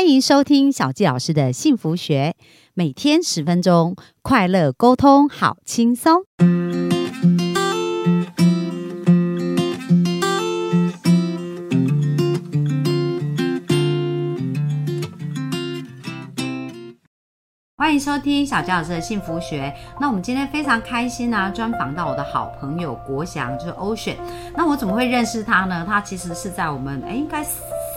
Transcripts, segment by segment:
欢迎收听小纪老师的幸福学，每天十分钟，快乐沟通，好轻松。欢迎收听小佳老师的幸福学。那我们今天非常开心啊，专访到我的好朋友国祥，就是欧选。那我怎么会认识他呢？他其实是在我们哎，应该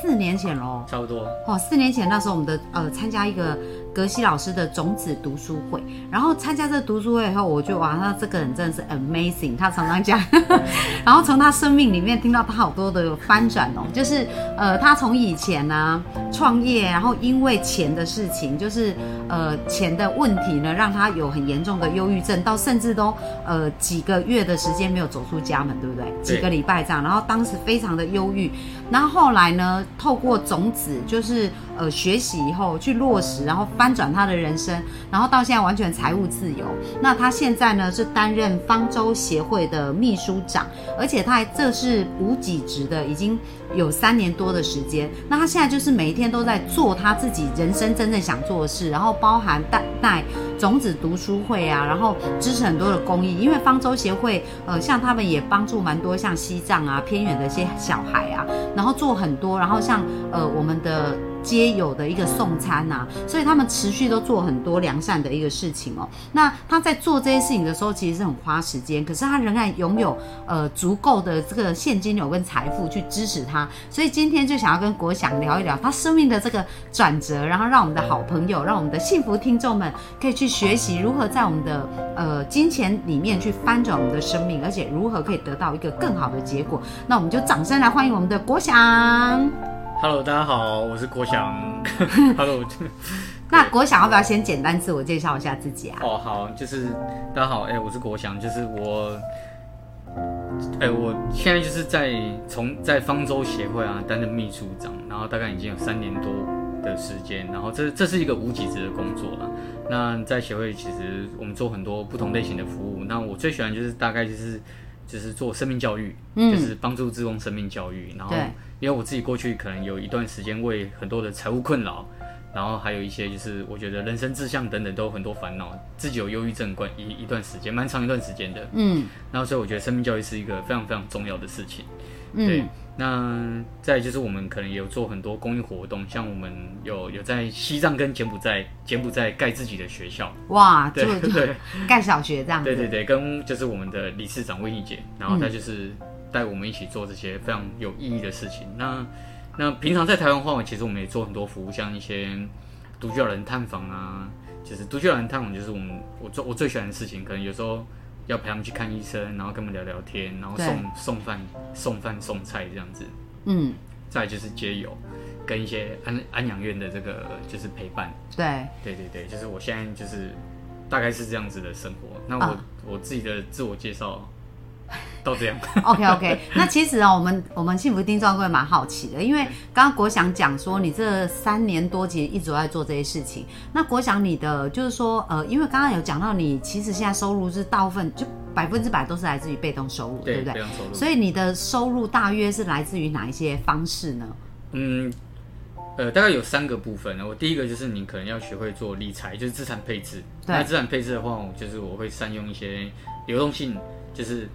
四年前喽，差不多哦。四年前那时候我们的呃参加一个。格西老师的种子读书会，然后参加这个读书会以后，我就哇，他这个人真的是 amazing。他常常讲，然后从他生命里面听到他好多的翻转哦，就是呃，他从以前呢创业，然后因为钱的事情，就是呃钱的问题呢，让他有很严重的忧郁症，到甚至都呃几个月的时间没有走出家门，对不对？几个礼拜这样，然后当时非常的忧郁，然后后来呢，透过种子，就是呃学习以后去落实，然后。翻转他的人生，然后到现在完全财务自由。那他现在呢是担任方舟协会的秘书长，而且他还这是无己职的，已经有三年多的时间。那他现在就是每一天都在做他自己人生真正想做的事，然后包含带带种子读书会啊，然后支持很多的公益。因为方舟协会呃，像他们也帮助蛮多像西藏啊偏远的一些小孩啊，然后做很多，然后像呃我们的。皆有的一个送餐呐，所以他们持续都做很多良善的一个事情哦。那他在做这些事情的时候，其实是很花时间，可是他仍然拥有呃足够的这个现金流跟财富去支持他。所以今天就想要跟国祥聊一聊他生命的这个转折，然后让我们的好朋友，让我们的幸福听众们可以去学习如何在我们的呃金钱里面去翻转我们的生命，而且如何可以得到一个更好的结果。那我们就掌声来欢迎我们的国祥。Hello，大家好，我是国祥。Hello，那国祥要不要先简单自我介绍一下自己啊？哦，好，就是大家好，哎，我是国祥，就是我，哎，我现在就是在从在方舟协会啊担任秘书长，然后大概已经有三年多的时间，然后这这是一个无给职的工作了。那在协会其实我们做很多不同类型的服务，那我最喜欢就是大概就是。就是做生命教育，就是帮助自工生命教育。然后，因为我自己过去可能有一段时间为很多的财务困扰，然后还有一些就是我觉得人生志向等等都有很多烦恼，自己有忧郁症关一一段时间，蛮长一段时间的。嗯，然后所以我觉得生命教育是一个非常非常重要的事情。对。那再就是我们可能也有做很多公益活动，像我们有有在西藏跟柬埔寨柬埔寨盖自己的学校，哇，对对，盖小学这样子。对对对，跟就是我们的理事长魏毅姐，然后他就是带我们一起做这些非常有意义的事情。那那平常在台湾话，其实我们也做很多服务，像一些独居老人探访啊，就是独居老人探访，就是我们我做我最喜欢的事情，可能有时候。要陪他们去看医生，然后跟他们聊聊天，然后送送饭、送饭、送菜这样子。嗯，再就是接友，跟一些安安养院的这个就是陪伴。对，对对对，就是我现在就是大概是这样子的生活。那我我自己的自我介绍。都这样。OK OK，那其实啊，我们我们幸福听众会蛮好奇的，因为刚刚国祥讲说你这三年多其实一直在做这些事情。那国祥你的就是说，呃，因为刚刚有讲到你其实现在收入是大部分就百分之百都是来自于被动收入，对不对？所以你的收入大约是来自于哪一些方式呢？嗯，呃，大概有三个部分。我第一个就是你可能要学会做理财，就是资产配置。那资产配置的话，就是我会善用一些流动性，就是。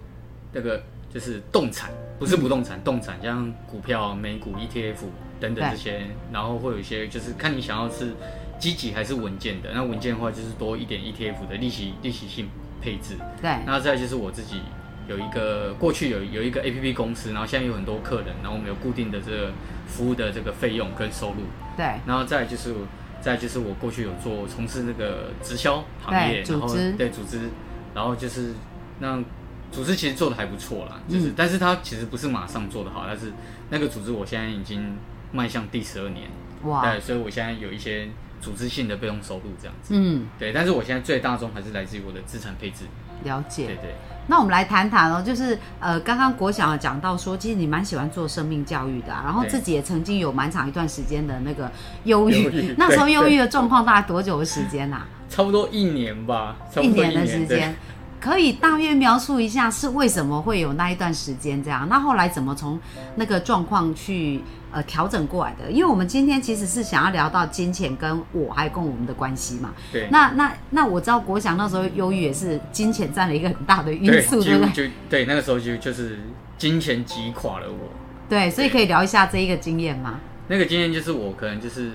那个就是动产，不是不动产，动产像股票、美股、ETF 等等这些，然后会有一些就是看你想要是积极还是稳健的。那稳健的话就是多一点 ETF 的利息利息性配置。对。那再就是我自己有一个过去有有一个 APP 公司，然后现在有很多客人，然后我们有固定的这个服务的这个费用跟收入。对。然后再就是再就是我过去有做从事那个直销行业，然后对组织，然后就是让。组织其实做的还不错啦，就是，但是它其实不是马上做的好，但是那个组织我现在已经迈向第十二年，哇，对，所以我现在有一些组织性的被动收入这样子，嗯，对，但是我现在最大宗还是来自于我的资产配置，了解，对对。那我们来谈谈哦，就是呃，刚刚国祥讲到说，其实你蛮喜欢做生命教育的，然后自己也曾经有蛮长一段时间的那个忧郁，那时候忧郁的状况大概多久的时间呐？差不多一年吧，一年的时间。可以大约描述一下是为什么会有那一段时间这样？那后来怎么从那个状况去呃调整过来的？因为我们今天其实是想要聊到金钱跟我还有跟我们的关系嘛。对，那那那我知道国祥那时候忧郁也是金钱占了一个很大的因，素，对不对？就对，那个时候就就是金钱击垮了我。对，所以可以聊一下这一个经验吗？那个经验就是我可能就是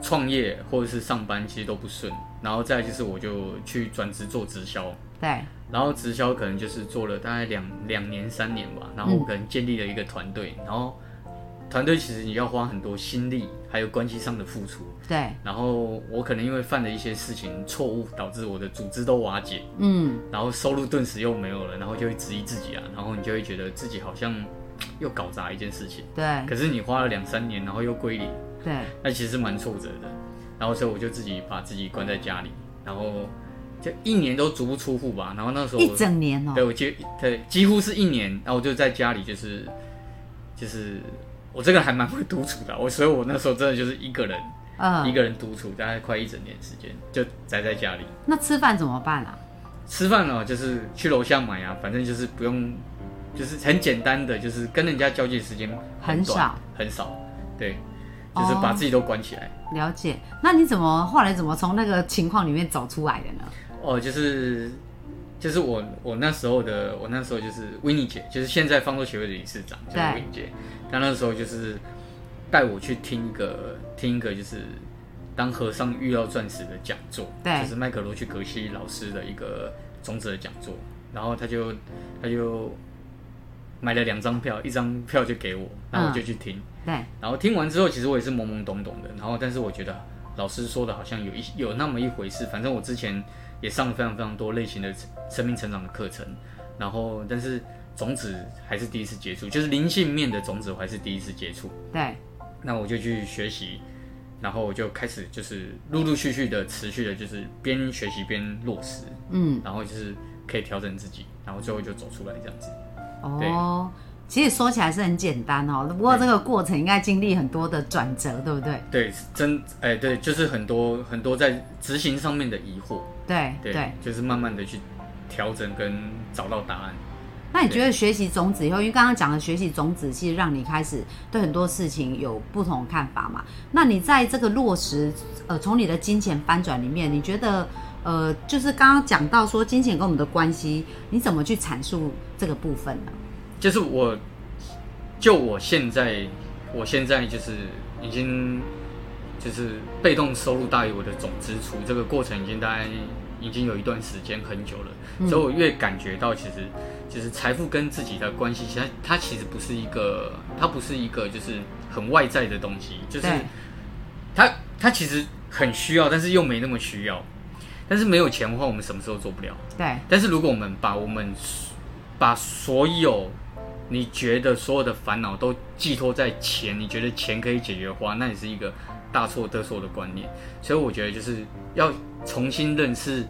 创业或者是上班其实都不顺，然后再就是我就去转职做直销，对，然后直销可能就是做了大概两两年三年吧，然后我可能建立了一个团队，然后团队其实你要花很多心力还有关系上的付出，对，然后我可能因为犯了一些事情错误，导致我的组织都瓦解，嗯，然后收入顿时又没有了，然后就会质疑自己啊，然后你就会觉得自己好像又搞砸一件事情，对，可是你花了两三年，然后又归零。对，那其实蛮挫折的。然后所以我就自己把自己关在家里，然后就一年都足不出户吧。然后那时候一整年哦、对我就对几乎是一年，然后我就在家里就是就是我这个还蛮会独处的，我所以我那时候真的就是一个人、嗯，一个人独处，大概快一整年时间就宅在家里。那吃饭怎么办啊？吃饭哦，就是去楼下买啊，反正就是不用，就是很简单的，就是跟人家交际时间短很少，很少，对，就是把自己都关起来。了解。那你怎么后来怎么从那个情况里面走出来的呢？哦，就是就是我我那时候的我那时候就是维尼姐，就是现在方舟协会的理事长，就是对维尼姐。她那时候就是带我去听一个听一个就是当和尚遇到钻石的讲座，对就是麦克罗去格西老师的一个种子的讲座，然后他就他就买了两张票，一张票就给我，然后我就去听。对，然后听完之后，其实我也是懵懵懂懂的。然后，但是我觉得老师说的好像有一有那么一回事。反正我之前也上了非常非常多类型的生命成长的课程，然后但是种子还是第一次接触，就是灵性面的种子我还是第一次接触。对，那我就去学习，然后我就开始就是陆陆续续的持续的，就是边学习边落实，嗯，然后就是可以调整自己，然后最后就走出来这样子。哦，其实说起来是很简单哦，不过这个过程应该经历很多的转折，对不对？对，真哎对，就是很多很多在执行上面的疑惑。对对，对。就是慢慢的去调整跟找到答案。那你觉得学习种子以后，因为刚刚讲的学习种子，其实让你开始对很多事情有不同的看法嘛？那你在这个落实，呃，从你的金钱翻转里面，你觉得，呃，就是刚刚讲到说金钱跟我们的关系，你怎么去阐述这个部分呢？就是我，就我现在，我现在就是已经就是被动收入大于我的总支出，这个过程已经大概已经有一段时间很久了，嗯所以我越感觉到其实就是财富跟自己的关系，其实它它其实不是一个，它不是一个就是很外在的东西，就是它它其实很需要，但是又没那么需要。但是没有钱的话，我们什么时候做不了？对但是如果我们把我们把所有你觉得所有的烦恼都寄托在钱，你觉得钱可以解决的话，那也是一个大错特错的观念。所以我觉得就是要重新认识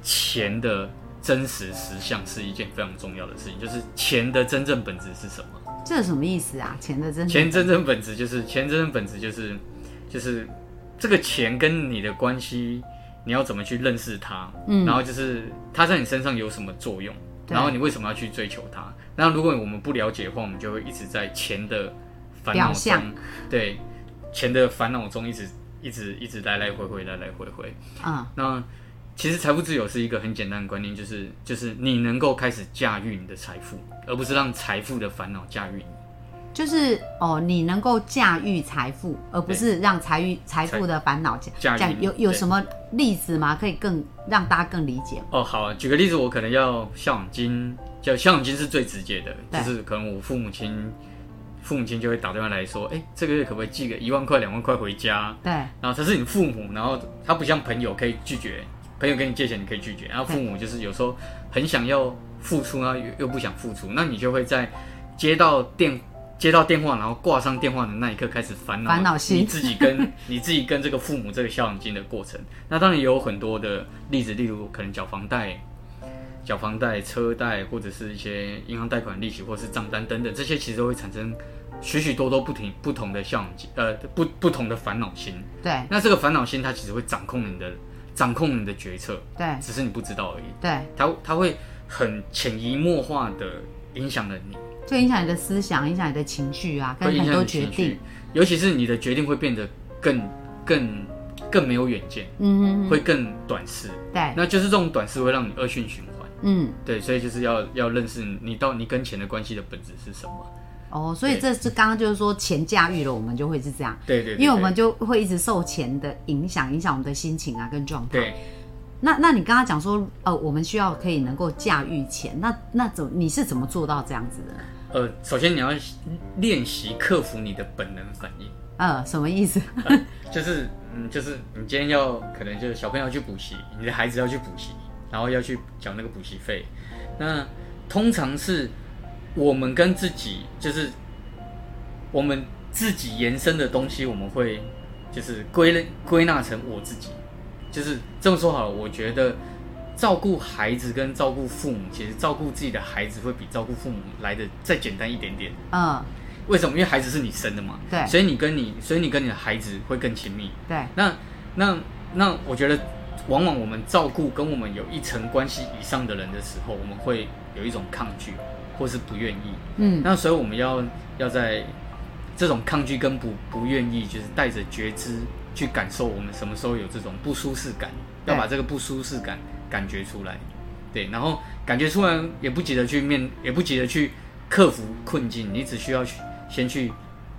钱的真实实相是一件非常重要的事情，就是钱的真正本质是什么？这是什么意思啊？钱的真钱真正本质就是钱真正本质就是就是这个钱跟你的关系，你要怎么去认识它？嗯然后就是它在你身上有什么作用？然后你为什么要去追求它？那如果我们不了解的话，我们就会一直在钱的烦恼表象中，对钱的烦恼中一直一直一直来来回回，来来回回。嗯，那其实财富自由是一个很简单的观念，就是就是你能够开始驾驭你的财富，而不是让财富的烦恼驾驭你。就是哦，你能够驾驭财富，而不是让财驭财富的烦恼驾驭有有什么例子吗？可以更让大家更理解。哦，好，举个例子，我可能要孝养金，就孝养金是最直接的，就是可能我父母亲，父母亲就会打电话来说，哎、这个月可不可以寄个一万块、两万块回家？对然后他是你父母，然后他不像朋友可以拒绝，朋友跟你借钱你可以拒绝，然后父母就是有时候很想要付出，然后又又不想付出，那你就会在接到电接到电话，然后挂上电话的那一刻开始烦恼烦恼心你自己跟 你自己跟这个父母这个孝养金的过程。那当然也有很多的例子，例如可能缴房贷。缴房贷、车贷，或者是一些银行贷款利息，或是账单等等，这些其实都会产生许许多多不停不同的孝养金，呃，不不同的烦恼心。对那这个烦恼心，它其实会掌控你的掌控你的决策，对只是你不知道而已。对，它它会很潜移默化的影响了你，就影响你的思想，影响你的情绪啊，跟会影很多响你情决定绪。，尤其是你的决定会变得更更更没有远见，嗯哼哼，会更短视。对，那就是这种短视会让你恶性循环。嗯，对，所以就是要要认识你到你跟钱的关系的本质是什么。哦，所以这是刚刚就是说钱驾驭了，我们就会是这样，对对对因为我们就会一直受钱的影响，影响我们的心情啊跟状态。对那那你刚刚讲说，呃，我们需要可以能够驾驭钱，那那怎你是怎么做到这样子的？呃，首先你要练习克服你的本能反应。呃，什么意思？就是，嗯，就是你今天要可能就是小朋友要去补习，你的孩子要去补习，然后要去缴那个补习费。那通常是我们跟自己，就是我们自己延伸的东西，我们会就是归类归纳成我自己。就是这么说好了，我觉得照顾孩子跟照顾父母，其实照顾自己的孩子会比照顾父母来的再简单一点点。嗯，为什么？因为孩子是你生的嘛，对所以你跟你，所以你跟你的孩子会更亲密。对，那那那，我觉得往往我们照顾跟我们有一层关系以上的人的时候，我们会有一种抗拒，或是不愿意。嗯，那所以我们要要在这种抗拒跟不不愿意，就是带着觉知去感受我们什么时候有这种不舒适感，要把这个不舒适感感觉出来。对，然后感觉出来也不急着去面，也不急着去克服困境，你只需要去先去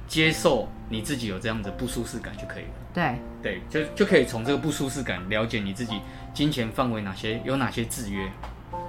接受你自己有这样子不舒适感就可以了。对，对，就就可以从这个不舒适感了解你自己金钱范围哪些有哪些制约。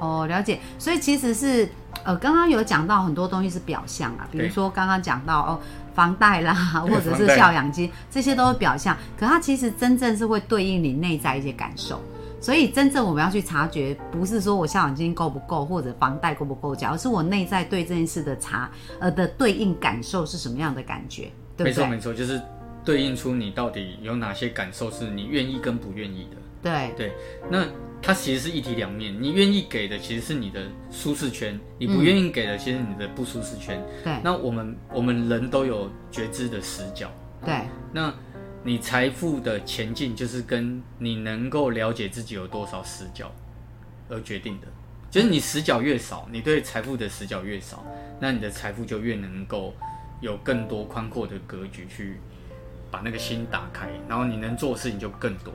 哦，了解。所以其实是，呃，刚刚有讲到很多东西是表象啊，比如说刚刚讲到哦，房贷啦，或者是孝养金，这些都是表象，可它其实真正是会对应你内在一些感受。所以真正我们要去察觉，不是说我孝养金够不够，或者房贷够不够缴，而是我内在对这件事的查呃的对应感受是什么样的感觉，对不对？没错没错，就是对应出你到底有哪些感受是你愿意跟不愿意的。对对，那它其实是一体两面，你愿意给的其实是你的舒适圈，你不愿意给的其实是你的不舒适圈。对那我们我们人都有觉知的死角，对那你财富的前进就是跟你能够了解自己有多少死角而决定的。就是你死角越少，你对财富的死角越少，那你的财富就越能够有更多宽阔的格局去把那个心打开，然后你能做的事情就更多。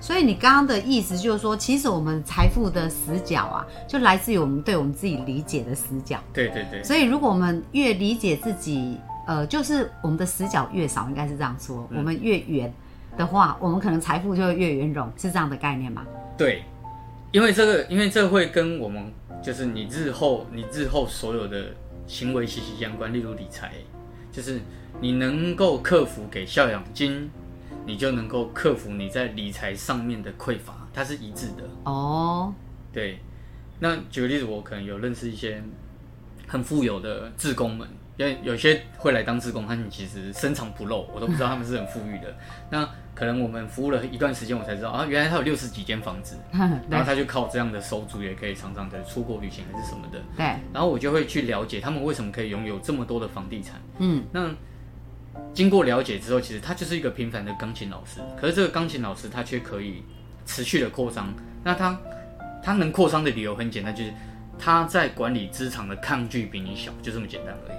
所以你刚刚的意思就是说，其实我们财富的死角啊，就来自于我们对我们自己理解的死角。对对对，所以如果我们越理解自己，呃，就是我们的死角越少，应该是这样说，嗯我们越圆的话，我们可能财富就会越圆融，是这样的概念吗？对，因为这个，因为这会跟我们就是你日后你日后所有的行为息息相关，例如理财，就是你能够克服给孝养金，你就能够克服你在理财上面的匮乏，它是一致的。哦，对，那举个例子，我可能有认识一些很富有的志工们，因为有些会来当志工，他们其实深藏不露，我都不知道他们是很富裕的。那可能我们服务了一段时间，我才知道啊，原来他有六十几间房子，然后他就靠这样的收租，也可以常常的出国旅行还是什么的。对，然后我就会去了解他们为什么可以拥有这么多的房地产。嗯，那经过了解之后，其实他就是一个平凡的钢琴老师，可是这个钢琴老师他却可以持续的扩张。那他他能扩张的理由很简单，就是他在管理职场的抗拒比你小，就这么简单而已。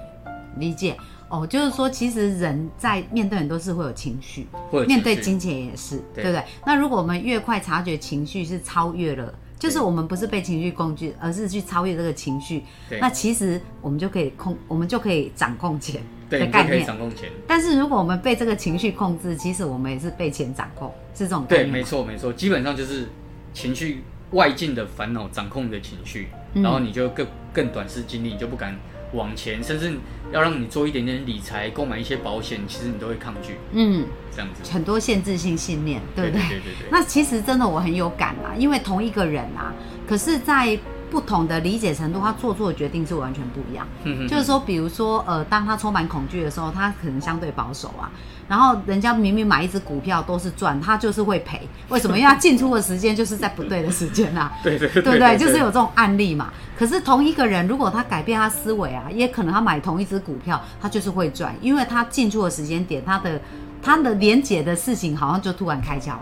理解。哦，就是说，其实人在面对很多事会有情绪，面对金钱也是，对对不对？那如果我们越快察觉情绪是超越了，就是我们不是被情绪控制，而是去超越这个情绪，那其实我们就可以控，我们就可以掌控钱对，的概念。掌控钱。但是如果我们被这个情绪控制，其实我们也是被钱掌控，是这种概对，念吗。没错没错，基本上就是情绪外境的烦恼掌控你的情绪，嗯然后你就更更短视精力，你就不敢往前，甚至要让你做一点点理财、购买一些保险，其实你都会抗拒嗯，这样子，很多限制性信念，对不对？对对对对那其实真的我很有感啊，因为同一个人啊，可是在不同的理解程度，他做出的决定是完全不一样。嗯，就是说，比如说，呃，当他充满恐惧的时候，他可能相对保守啊。然后人家明明买一只股票都是赚，他就是会赔。为什么？因为他进出的时间就是在不对的时间啊。对对对对不对？就是有这种案例嘛。可是同一个人，如果他改变他思维啊，也可能他买同一只股票，他就是会赚，因为他进出的时间点，他的他的连结的事情好像就突然开窍了。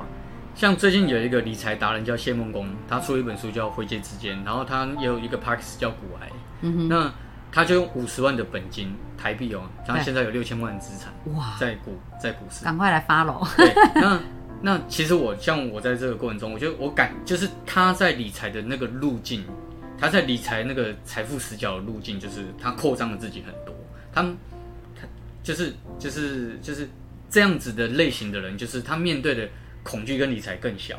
像最近有一个理财达人叫谢梦工，他出了一本书叫《回接之间》，然后他也有一个 p a r k s 叫股癌，嗯哼，那他就用五十万的本金台币哦，他对现在有六千万的资产哇，在股在股市。赶快来 follow。对，那那其实我像我在这个过程中，我觉得我感就是他在理财的那个路径，他在理财那个财富死角的路径，就是他扩张了自己很多。他他就是就是就是这样子的类型的人，就是他面对的恐惧跟理财更小。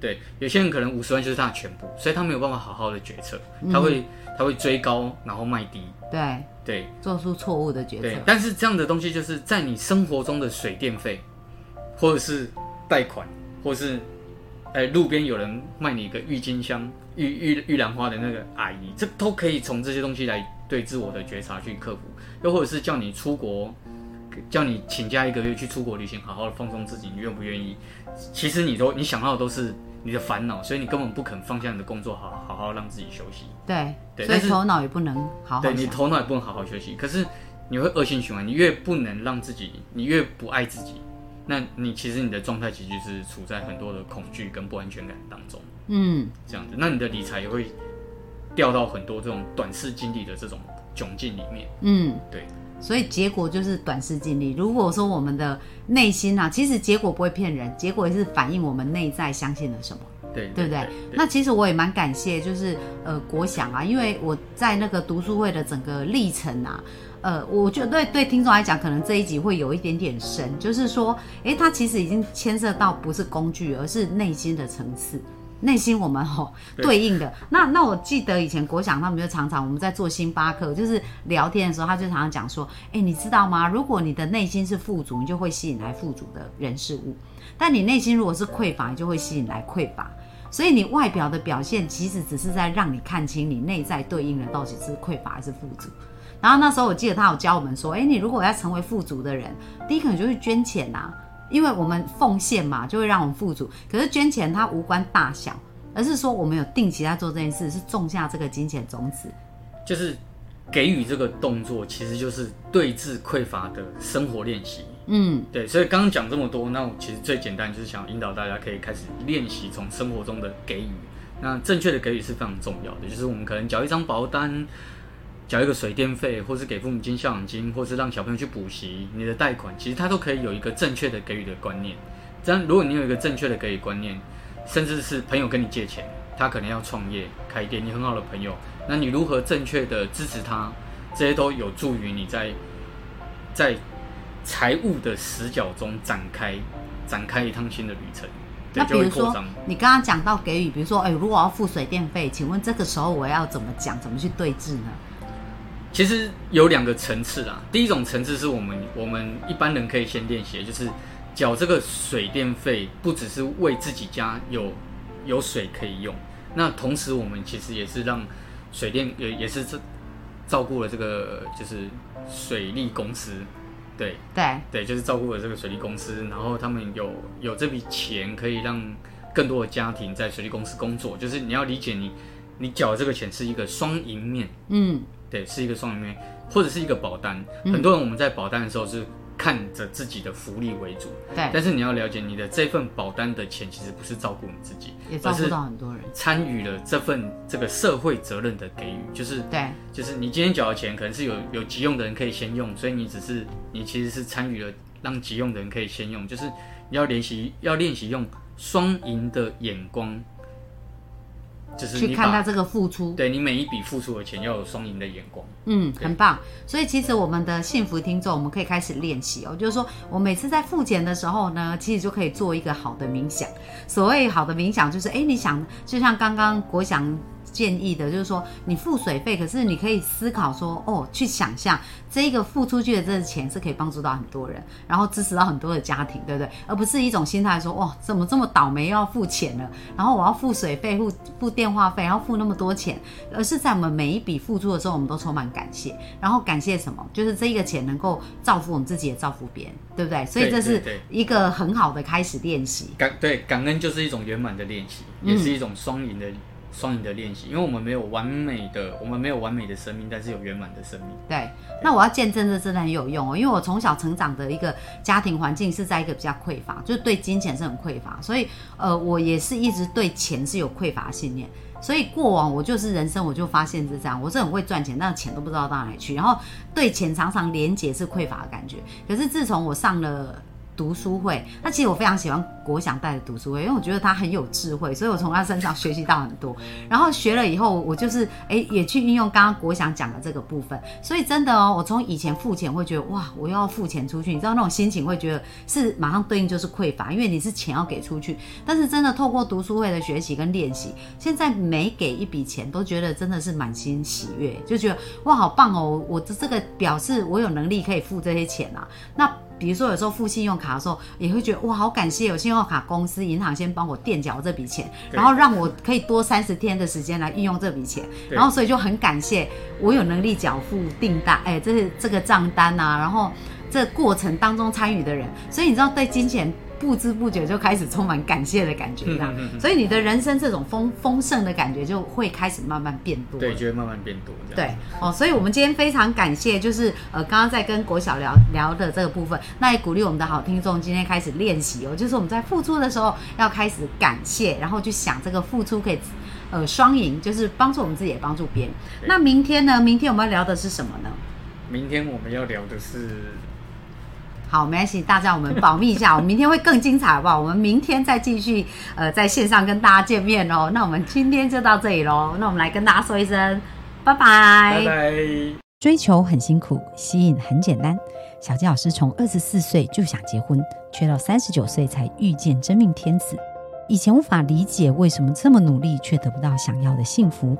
对，有些人可能五十万就是他的全部，所以他没有办法好好的决策，他会他会追高然后卖低。对，对做出错误的决策，。对但是这样的东西就是在你生活中的水电费，或者是贷款，或是哎路边有人卖你一个郁金香、玉玉玉兰花的那个阿姨，这都可以从这些东西来对自我的觉察去克服，又或者是叫你出国。叫你请假一个月去出国旅行，好好的放松自己，你愿不愿意？其实你都你想要的都是你的烦恼，所以你根本不肯放下你的工作，好好好让自己休息。对，对所以头脑也不能好好对你。头脑也不能好好休息，可是你会恶性循环，你越不能让自己，你越不爱自己，那你其实你的状态其实就是处在很多的恐惧跟不安全感当中，嗯，这样子，那你的理财也会掉到很多这种短视经历的这种窘境里面。嗯，对，所以结果就是短视尽力。如果说我们的内心啊，其实结果不会骗人，结果也是反映我们内在相信了什么。对对不对？那其实我也蛮感谢，就是呃国祥啊，因为我在那个读书会的整个历程啊，呃，我觉得对对听众来讲，可能这一集会有一点点深，就是说，诶，它其实已经牵涉到不是工具，而是内心的层次。内心我们吼、对对应的那那我记得以前国想他们就常常我们在做星巴克就是聊天的时候，他就常常讲说，哎，你知道吗？如果你的内心是富足，你就会吸引来富足的人事物；但你内心如果是匮乏，你就会吸引来匮乏。所以你外表的表现其实只是在让你看清你内在对应的到底是匮乏还是富足。然后那时候我记得他有教我们说，哎，你如果要成为富足的人，第一个你就是捐钱呐、啊因为我们奉献嘛，就会让我们富足。可是捐钱它无关大小，而是说我们有定期在做这件事，是种下这个金钱种子。就是给予这个动作，其实就是对峙匮乏的生活练习。嗯，对，所以刚刚讲这么多，那我其实最简单就是想引导大家可以开始练习从生活中的给予。那正确的给予是非常重要的，就是我们可能缴一张保单，缴一个水电费，或是给父母亲孝养金，或是让小朋友去补习，你的贷款，其实他都可以有一个正确的给予的观念。这样，如果你有一个正确的给予观念，甚至是朋友跟你借钱，他可能要创业开店，你很好的朋友，那你如何正确的支持他，这些都有助于你在在财务的死角中展开展开一趟新的旅程，那比如说。你刚刚讲到给予，比如说，哎，如果我要付水电费，请问这个时候我要怎么讲，怎么去对峙呢？其实有两个层次啦，第一种层次是我们我们一般人可以先练习，就是缴这个水电费，不只是为自己家有有水可以用，那同时我们其实也是让水电也也是这照顾了这个就是水利公司，对。对，对，就是照顾了这个水利公司，然后他们有有这笔钱可以让更多的家庭在水利公司工作，就是你要理解你你缴这个钱是一个双赢面。嗯，对，是一个双赢面，或者是一个保单。很多人我们在保单的时候是看着自己的福利为主，对，但是你要了解，你的这份保单的钱其实不是照顾你自己，也照顾而是到很多人。参与了这份这个社会责任的给予，就是对，就是你今天缴的钱可能是有有急用的人可以先用，所以你只是你其实是参与了让急用的人可以先用，就是你要练习要练习用双赢的眼光，就是去看他这个付出，对你每一笔付出的钱要有双赢的眼光。嗯，很棒。所以其实我们的幸福听众，我们可以开始练习哦。就是说我每次在付钱的时候呢，其实就可以做一个好的冥想。所谓好的冥想，就是哎，你想，就像刚刚国祥建议的，就是说你付水费，可是你可以思考说，哦，去想象这一个付出去的这个钱是可以帮助到很多人，然后支持到很多的家庭，对不对？而不是一种心态说，哇，怎么这么倒霉又要付钱了，然后我要付水费、付付电话费，然后付那么多钱，而是在我们每一笔付出的时候，我们都充满感谢。然后感谢什么？就是这一个钱能够造福我们自己，也造福别人，对不对？所以这是一个很好的开始练习。感对感恩就是一种圆满的练习，嗯也是一种双赢的双赢的练习，因为我们没有完美的，我们没有完美的生命，但是有圆满的生命。对，那我要见证这真的很有用哦，因为我从小成长的一个家庭环境是在一个比较匮乏，就是对金钱是很匮乏，所以呃，我也是一直对钱是有匮乏信念。所以过往我就是人生，我就发现是这样，我是很会赚钱，但钱都不知道到哪里去，然后对钱常常连结是匮乏的感觉。可是自从我上了。读书会，那其实我非常喜欢国祥带的读书会，因为我觉得他很有智慧，所以我从他身上学习到很多。然后学了以后，我就是哎也去运用刚刚国祥讲的这个部分。所以真的哦，我从以前付钱会觉得哇，我要付钱出去，你知道那种心情会觉得是马上对应就是匮乏，因为你是钱要给出去。但是真的透过读书会的学习跟练习，现在每给一笔钱都觉得真的是满心喜悦，就觉得哇好棒哦，我的这个表示我有能力可以付这些钱啊。那比如说，有时候付信用卡的时候，也会觉得哇，好感谢有信用卡公司、银行先帮我垫缴这笔钱，然后让我可以多三十天的时间来运用这笔钱，然后所以就很感谢我有能力缴付订单，哎，这是这个账单呐，然后这过程当中参与的人，所以你知道对金钱。不知不觉就开始充满感谢的感觉，这样，所以你的人生这种丰丰盛的感觉就会开始慢慢变多。对，就会慢慢变多。对，哦，所以我们今天非常感谢，就是呃，刚刚在跟国小聊聊的这个部分，那也鼓励我们的好听众今天开始练习哦，就是我们在付出的时候要开始感谢，然后去想这个付出可以呃双赢，就是帮助我们自己也帮助别人。那明天呢？明天我们要聊的是什么呢？明天我们要聊的是。好，没关系，大家我们保密一下，我们明天会更精彩，好不好？我们明天再继续，呃，在线上跟大家见面哦。那我们今天就到这里喽。那我们来跟大家说一声，拜拜。拜拜。追求很辛苦，吸引很简单。小纪老师从二十四岁就想结婚，却到三十九岁才遇见真命天子。以前无法理解为什么这么努力却得不到想要的幸福。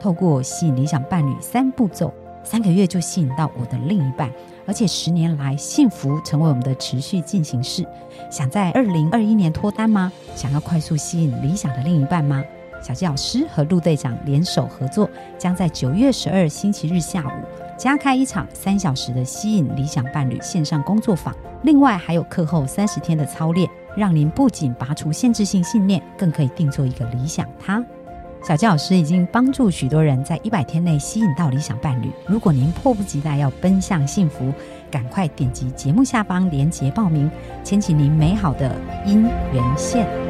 透过吸引理想伴侣三步骤，三个月就吸引到我的另一半。而且十年来，幸福成为我们的持续进行式。想在二零二一年脱单吗？想要快速吸引理想的另一半吗？小纪老师和陆队长联手合作，将在九月十二星期日下午加开一场三小时的吸引理想伴侣线上工作坊。另外还有课后三十天的操练，让您不仅拔除限制性信念，更可以定做一个理想他。小杰老师已经帮助许多人在一百天内吸引到理想伴侣。如果您迫不及待要奔向幸福，赶快点击节目下方链接报名，牵起您美好的姻缘线。